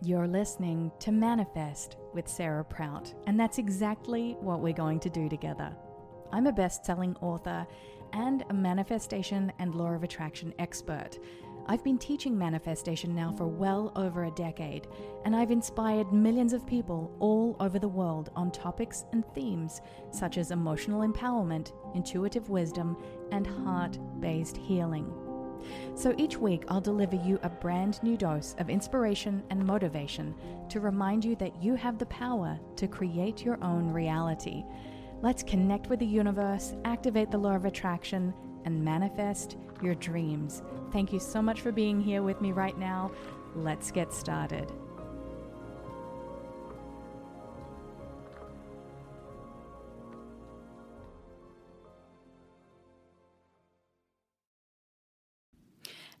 You're listening to Manifest with Sarah Prout, and that's exactly what we're going to do together. I'm a best selling author and a manifestation and law of attraction expert. I've been teaching manifestation now for well over a decade, and I've inspired millions of people all over the world on topics and themes such as emotional empowerment, intuitive wisdom, and heart based healing. So each week, I'll deliver you a brand new dose of inspiration and motivation to remind you that you have the power to create your own reality. Let's connect with the universe, activate the law of attraction, and manifest your dreams. Thank you so much for being here with me right now. Let's get started.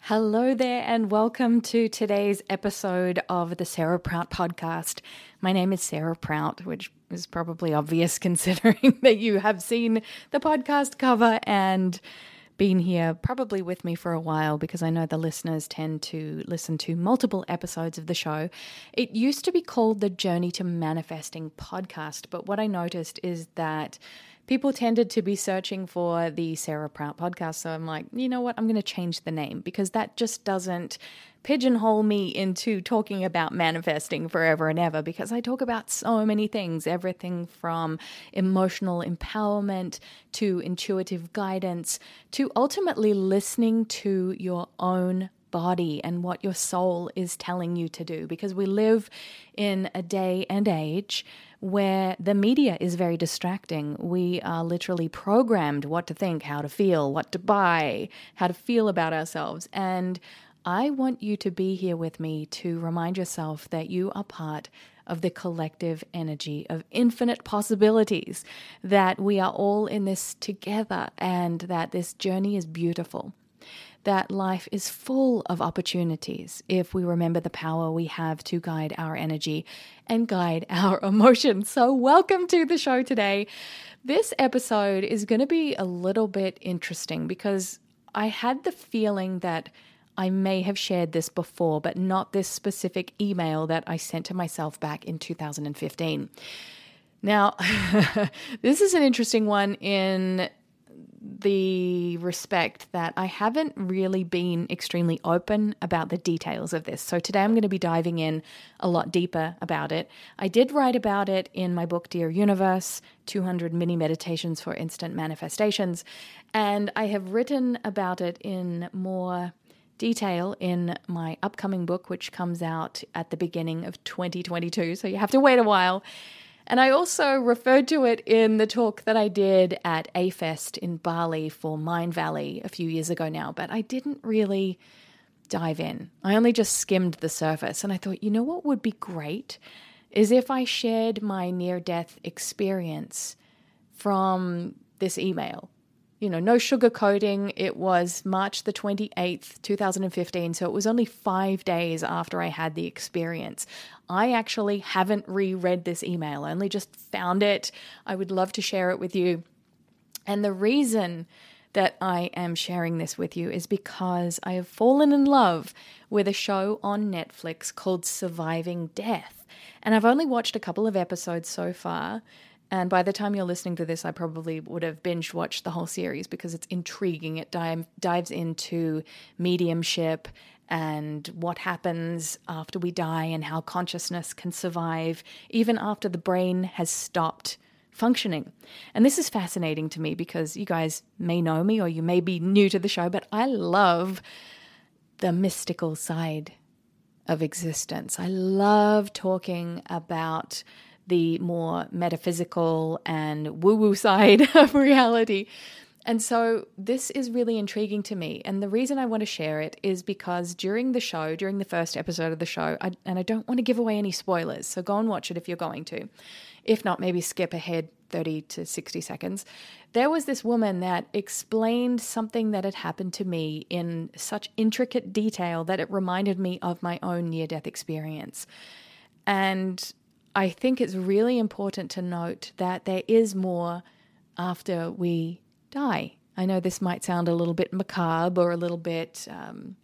Hello there, and welcome to today's episode of the Sarah Prout podcast. My name is Sarah Prout, which is probably obvious considering that you have seen the podcast cover and been here probably with me for a while because I know the listeners tend to listen to multiple episodes of the show. It used to be called the Journey to Manifesting podcast, but what I noticed is that people tended to be searching for the Sarah Prout podcast. So I'm like, you know what? I'm going to change the name because that just doesn't pigeonhole me into talking about manifesting forever and ever because I talk about so many things everything from emotional empowerment to intuitive guidance to ultimately listening to your own body and what your soul is telling you to do because we live in a day and age where the media is very distracting. We are literally programmed what to think, how to feel, what to buy, how to feel about ourselves. And I want you to be here with me to remind yourself that you are part of the collective energy of infinite possibilities, that we are all in this together, and that this journey is beautiful that life is full of opportunities if we remember the power we have to guide our energy and guide our emotions. So, welcome to the show today. This episode is going to be a little bit interesting because I had the feeling that I may have shared this before, but not this specific email that I sent to myself back in 2015. Now, this is an interesting one in the respect that I haven't really been extremely open about the details of this. So today I'm going to be diving in a lot deeper about it. I did write about it in my book, Dear Universe 200 Mini Meditations for Instant Manifestations. And I have written about it in more detail in my upcoming book, which comes out at the beginning of 2022. So you have to wait a while. And I also referred to it in the talk that I did at AFest in Bali for Mindvalley a few years ago now, but I didn't really dive in. I only just skimmed the surface and I thought, you know what would be great is if I shared my near death experience from this email you know, no sugarcoating. It was March the 28th, 2015. So it was only five days after I had the experience. I actually haven't reread this email, I only just found it. I would love to share it with you. And the reason that I am sharing this with you is because I have fallen in love with a show on Netflix called Surviving Death. And I've only watched a couple of episodes so far. And by the time you're listening to this, I probably would have binge watched the whole series because it's intriguing. It dive, dives into mediumship and what happens after we die and how consciousness can survive even after the brain has stopped functioning. And this is fascinating to me because you guys may know me or you may be new to the show, but I love the mystical side of existence. I love talking about the more metaphysical and woo woo side of reality. And so this is really intriguing to me. And the reason I want to share it is because during the show, during the first episode of the show, I, and I don't want to give away any spoilers, so go and watch it if you're going to. If not, maybe skip ahead 30 to 60 seconds. There was this woman that explained something that had happened to me in such intricate detail that it reminded me of my own near death experience. And I think it's really important to note that there is more after we die. I know this might sound a little bit macabre or a little bit um,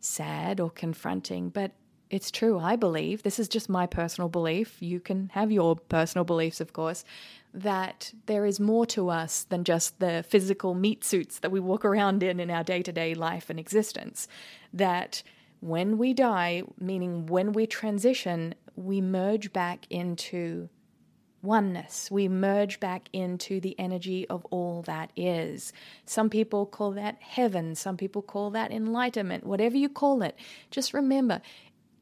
sad or confronting, but it's true. I believe, this is just my personal belief. You can have your personal beliefs, of course, that there is more to us than just the physical meat suits that we walk around in in our day to day life and existence. That when we die, meaning when we transition, we merge back into oneness. We merge back into the energy of all that is. Some people call that heaven, some people call that enlightenment, whatever you call it. Just remember,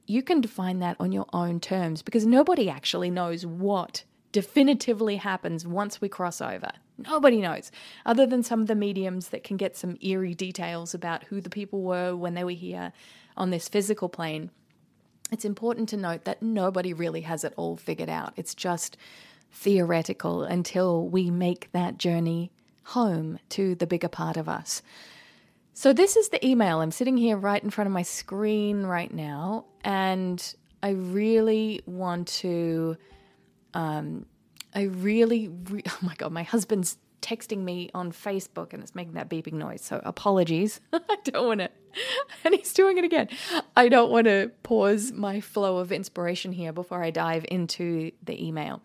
you can define that on your own terms because nobody actually knows what definitively happens once we cross over. Nobody knows, other than some of the mediums that can get some eerie details about who the people were when they were here on this physical plane. It's important to note that nobody really has it all figured out. It's just theoretical until we make that journey home to the bigger part of us. So, this is the email. I'm sitting here right in front of my screen right now, and I really want to. Um, I really, re- oh my God, my husband's texting me on Facebook and it's making that beeping noise. So, apologies. I don't want to. And he's doing it again. I don't want to pause my flow of inspiration here before I dive into the email.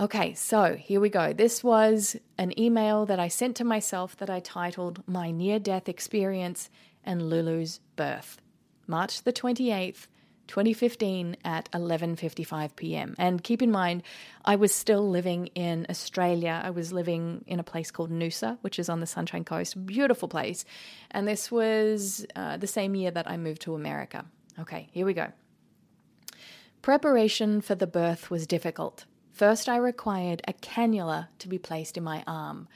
Okay, so here we go. This was an email that I sent to myself that I titled My Near Death Experience and Lulu's Birth, March the 28th, 2015 at 11:55 p.m. And keep in mind, I was still living in Australia. I was living in a place called Noosa, which is on the Sunshine Coast, beautiful place. And this was uh, the same year that I moved to America. Okay, here we go. Preparation for the birth was difficult. First, I required a cannula to be placed in my arm.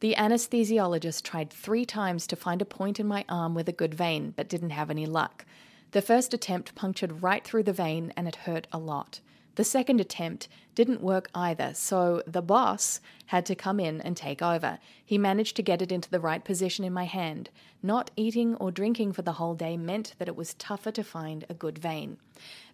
The anesthesiologist tried three times to find a point in my arm with a good vein, but didn't have any luck. The first attempt punctured right through the vein and it hurt a lot. The second attempt didn't work either, so the boss had to come in and take over. He managed to get it into the right position in my hand. Not eating or drinking for the whole day meant that it was tougher to find a good vein.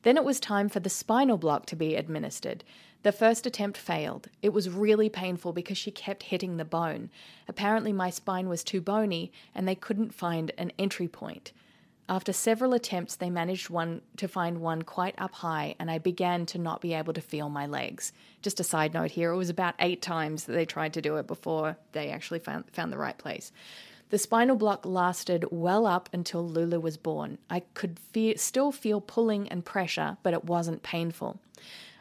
Then it was time for the spinal block to be administered. The first attempt failed. It was really painful because she kept hitting the bone. Apparently, my spine was too bony and they couldn't find an entry point. After several attempts, they managed one to find one quite up high, and I began to not be able to feel my legs. Just a side note here, it was about eight times that they tried to do it before they actually found, found the right place. The spinal block lasted well up until Lulu was born. I could feel, still feel pulling and pressure, but it wasn't painful.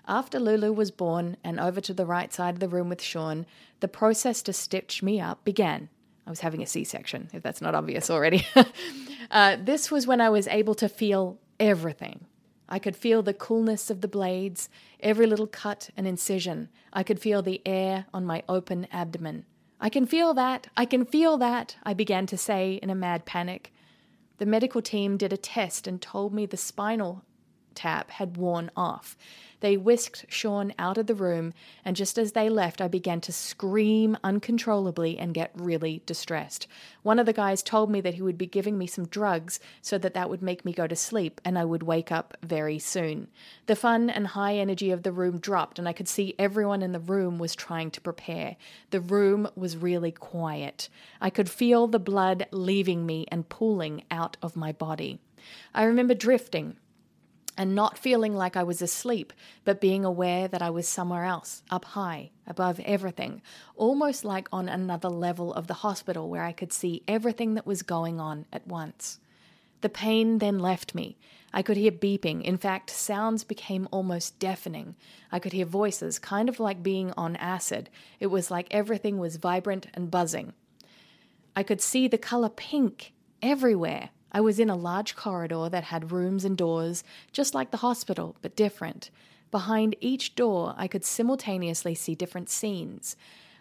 After Lulu was born and over to the right side of the room with Sean, the process to stitch me up began. I was having a C section, if that's not obvious already. uh, this was when I was able to feel everything. I could feel the coolness of the blades, every little cut and incision. I could feel the air on my open abdomen. I can feel that, I can feel that, I began to say in a mad panic. The medical team did a test and told me the spinal tap had worn off. They whisked Sean out of the room, and just as they left, I began to scream uncontrollably and get really distressed. One of the guys told me that he would be giving me some drugs so that that would make me go to sleep and I would wake up very soon. The fun and high energy of the room dropped, and I could see everyone in the room was trying to prepare. The room was really quiet. I could feel the blood leaving me and pooling out of my body. I remember drifting and not feeling like I was asleep, but being aware that I was somewhere else, up high, above everything, almost like on another level of the hospital where I could see everything that was going on at once. The pain then left me. I could hear beeping. In fact, sounds became almost deafening. I could hear voices, kind of like being on acid. It was like everything was vibrant and buzzing. I could see the color pink everywhere. I was in a large corridor that had rooms and doors, just like the hospital, but different. Behind each door, I could simultaneously see different scenes.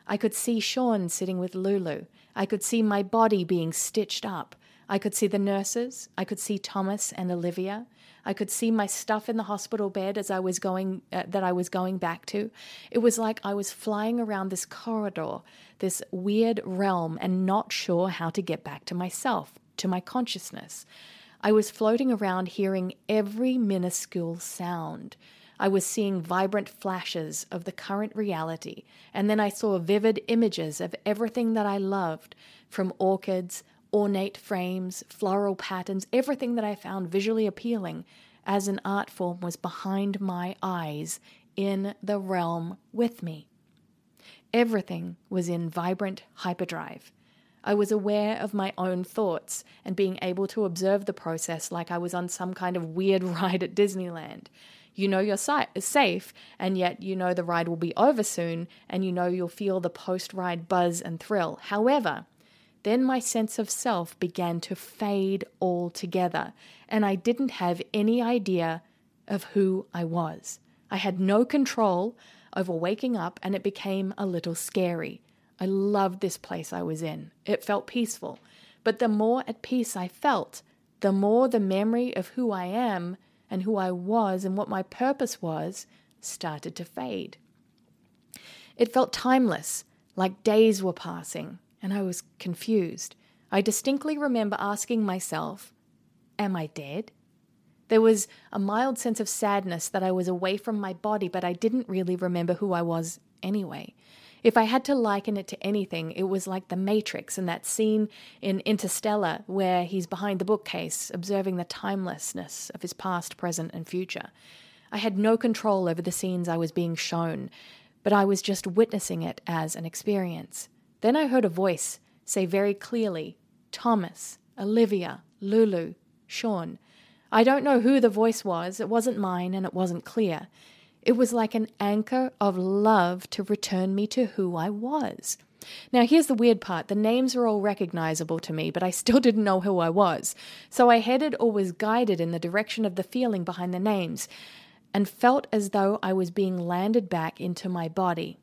I could see Sean sitting with Lulu. I could see my body being stitched up. I could see the nurses. I could see Thomas and Olivia. I could see my stuff in the hospital bed as I was going uh, that I was going back to. It was like I was flying around this corridor, this weird realm and not sure how to get back to myself, to my consciousness. I was floating around hearing every minuscule sound. I was seeing vibrant flashes of the current reality, and then I saw vivid images of everything that I loved from orchids, ornate frames, floral patterns, everything that I found visually appealing. as an art form was behind my eyes in the realm with me. Everything was in vibrant hyperdrive. I was aware of my own thoughts and being able to observe the process like I was on some kind of weird ride at Disneyland. You know you're safe, and yet you know the ride will be over soon, and you know you'll feel the post ride buzz and thrill. However, then my sense of self began to fade altogether, and I didn't have any idea of who I was. I had no control over waking up, and it became a little scary. I loved this place I was in. It felt peaceful. But the more at peace I felt, the more the memory of who I am and who I was and what my purpose was started to fade. It felt timeless, like days were passing, and I was confused. I distinctly remember asking myself, Am I dead? There was a mild sense of sadness that I was away from my body, but I didn't really remember who I was anyway. If I had to liken it to anything, it was like the Matrix and that scene in Interstellar where he's behind the bookcase, observing the timelessness of his past, present, and future. I had no control over the scenes I was being shown, but I was just witnessing it as an experience. Then I heard a voice say very clearly, Thomas, Olivia, Lulu, Sean. I don't know who the voice was, it wasn't mine and it wasn't clear. It was like an anchor of love to return me to who I was. Now, here's the weird part the names are all recognizable to me, but I still didn't know who I was. So I headed or was guided in the direction of the feeling behind the names and felt as though I was being landed back into my body.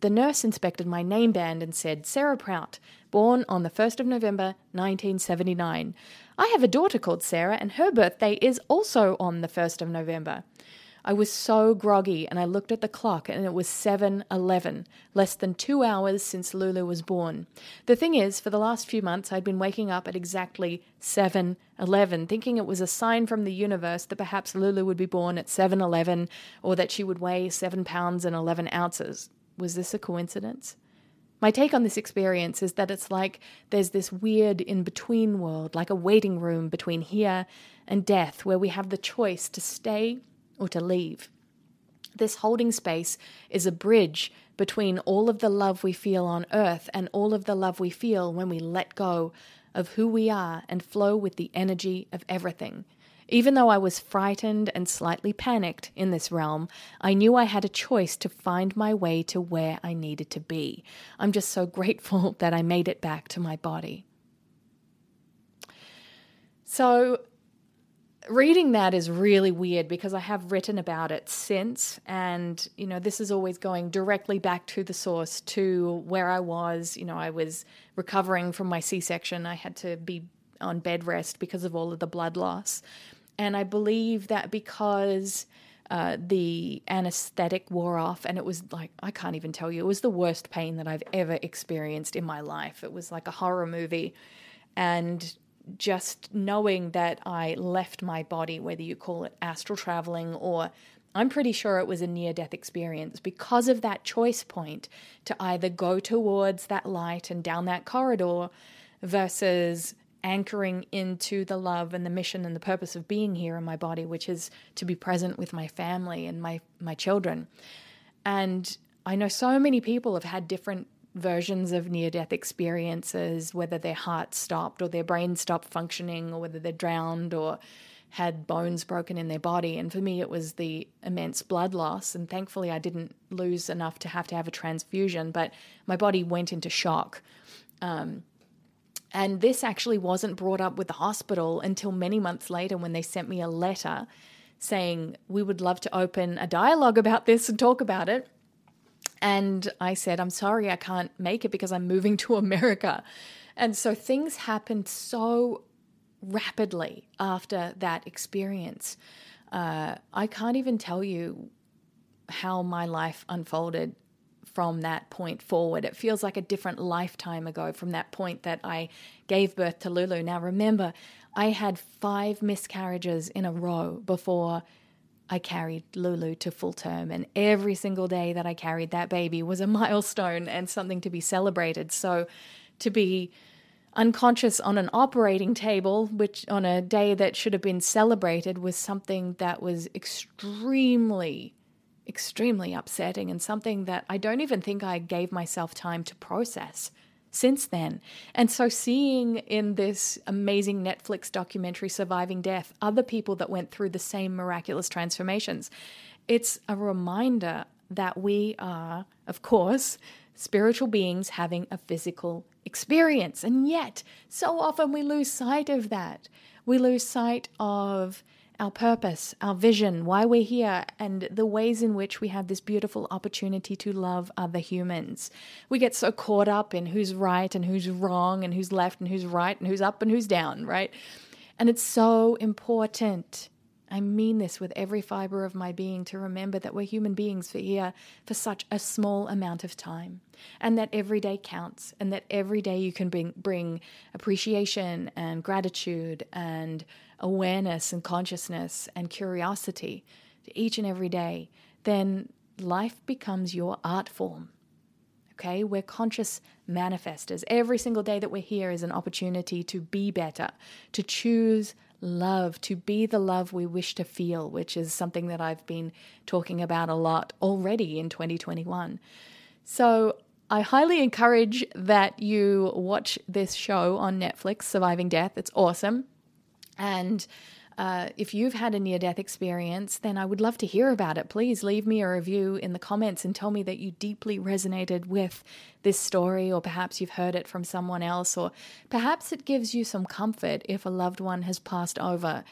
The nurse inspected my name band and said, Sarah Prout, born on the 1st of November 1979. I have a daughter called Sarah, and her birthday is also on the 1st of November. I was so groggy and I looked at the clock and it was 7:11, less than 2 hours since Lulu was born. The thing is, for the last few months I'd been waking up at exactly 7:11 thinking it was a sign from the universe that perhaps Lulu would be born at 7:11 or that she would weigh 7 pounds and 11 ounces. Was this a coincidence? My take on this experience is that it's like there's this weird in between world, like a waiting room between here and death, where we have the choice to stay or to leave. This holding space is a bridge between all of the love we feel on earth and all of the love we feel when we let go of who we are and flow with the energy of everything. Even though I was frightened and slightly panicked in this realm, I knew I had a choice to find my way to where I needed to be. I'm just so grateful that I made it back to my body. So, reading that is really weird because I have written about it since, and you know, this is always going directly back to the source, to where I was. You know, I was recovering from my C section, I had to be on bed rest because of all of the blood loss. And I believe that because uh, the anesthetic wore off, and it was like, I can't even tell you, it was the worst pain that I've ever experienced in my life. It was like a horror movie. And just knowing that I left my body, whether you call it astral traveling or I'm pretty sure it was a near death experience because of that choice point to either go towards that light and down that corridor versus anchoring into the love and the mission and the purpose of being here in my body, which is to be present with my family and my, my children. And I know so many people have had different versions of near death experiences, whether their heart stopped or their brain stopped functioning, or whether they're drowned or had bones broken in their body. And for me, it was the immense blood loss. And thankfully, I didn't lose enough to have to have a transfusion, but my body went into shock. Um, and this actually wasn't brought up with the hospital until many months later when they sent me a letter saying, We would love to open a dialogue about this and talk about it. And I said, I'm sorry, I can't make it because I'm moving to America. And so things happened so rapidly after that experience. Uh, I can't even tell you how my life unfolded from that point forward. It feels like a different lifetime ago from that point that I gave birth to Lulu. Now, remember, I had five miscarriages in a row before I carried Lulu to full term, and every single day that I carried that baby was a milestone and something to be celebrated. So, to be unconscious on an operating table, which on a day that should have been celebrated was something that was extremely, extremely upsetting and something that I don't even think I gave myself time to process since then. And so, seeing in this amazing Netflix documentary, Surviving Death, other people that went through the same miraculous transformations, it's a reminder that we are, of course, spiritual beings having a physical experience. And yet, so often we lose sight of that. We lose sight of our purpose, our vision, why we're here, and the ways in which we have this beautiful opportunity to love other humans. We get so caught up in who's right and who's wrong, and who's left and who's right, and who's up and who's down, right? And it's so important. I mean this with every fiber of my being to remember that we're human beings for here for such a small amount of time, and that every day counts, and that every day you can bring, bring appreciation and gratitude and awareness and consciousness and curiosity each and every day, then life becomes your art form. Okay, we're conscious manifestors. Every single day that we're here is an opportunity to be better, to choose love, to be the love we wish to feel, which is something that I've been talking about a lot already in 2021. So I highly encourage that you watch this show on Netflix, Surviving Death. It's awesome. And uh, if you've had a near death experience, then I would love to hear about it. Please leave me a review in the comments and tell me that you deeply resonated with this story, or perhaps you've heard it from someone else, or perhaps it gives you some comfort if a loved one has passed over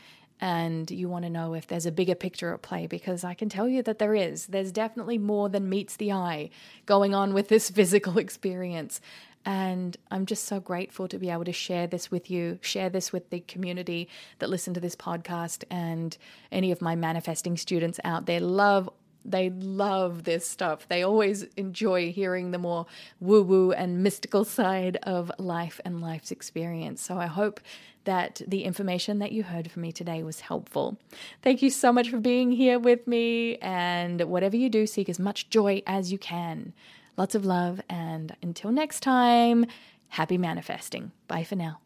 and you want to know if there's a bigger picture at play because I can tell you that there is. There's definitely more than meets the eye going on with this physical experience. And I'm just so grateful to be able to share this with you, share this with the community that listen to this podcast and any of my manifesting students out there. Love they love this stuff. They always enjoy hearing the more woo woo and mystical side of life and life's experience. So I hope that the information that you heard from me today was helpful. Thank you so much for being here with me. And whatever you do, seek as much joy as you can. Lots of love, and until next time, happy manifesting. Bye for now.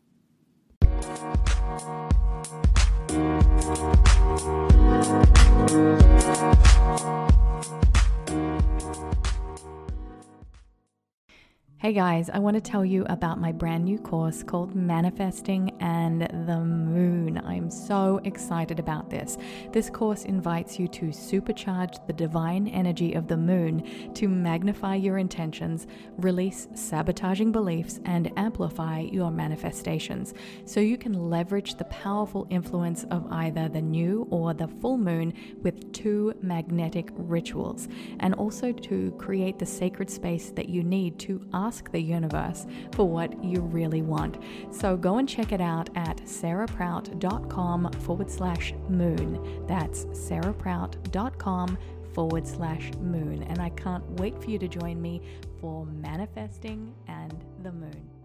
Hey guys, I want to tell you about my brand new course called Manifesting and the Moon. I'm so excited about this. This course invites you to supercharge the divine energy of the moon to magnify your intentions, release sabotaging beliefs, and amplify your manifestations so you can leverage the powerful influence of either the new or the full moon with two magnetic rituals, and also to create the sacred space that you need to ask ask the universe for what you really want. So go and check it out at sarahprout.com forward slash moon. That's sarahprout.com forward slash moon. And I can't wait for you to join me for manifesting and the moon.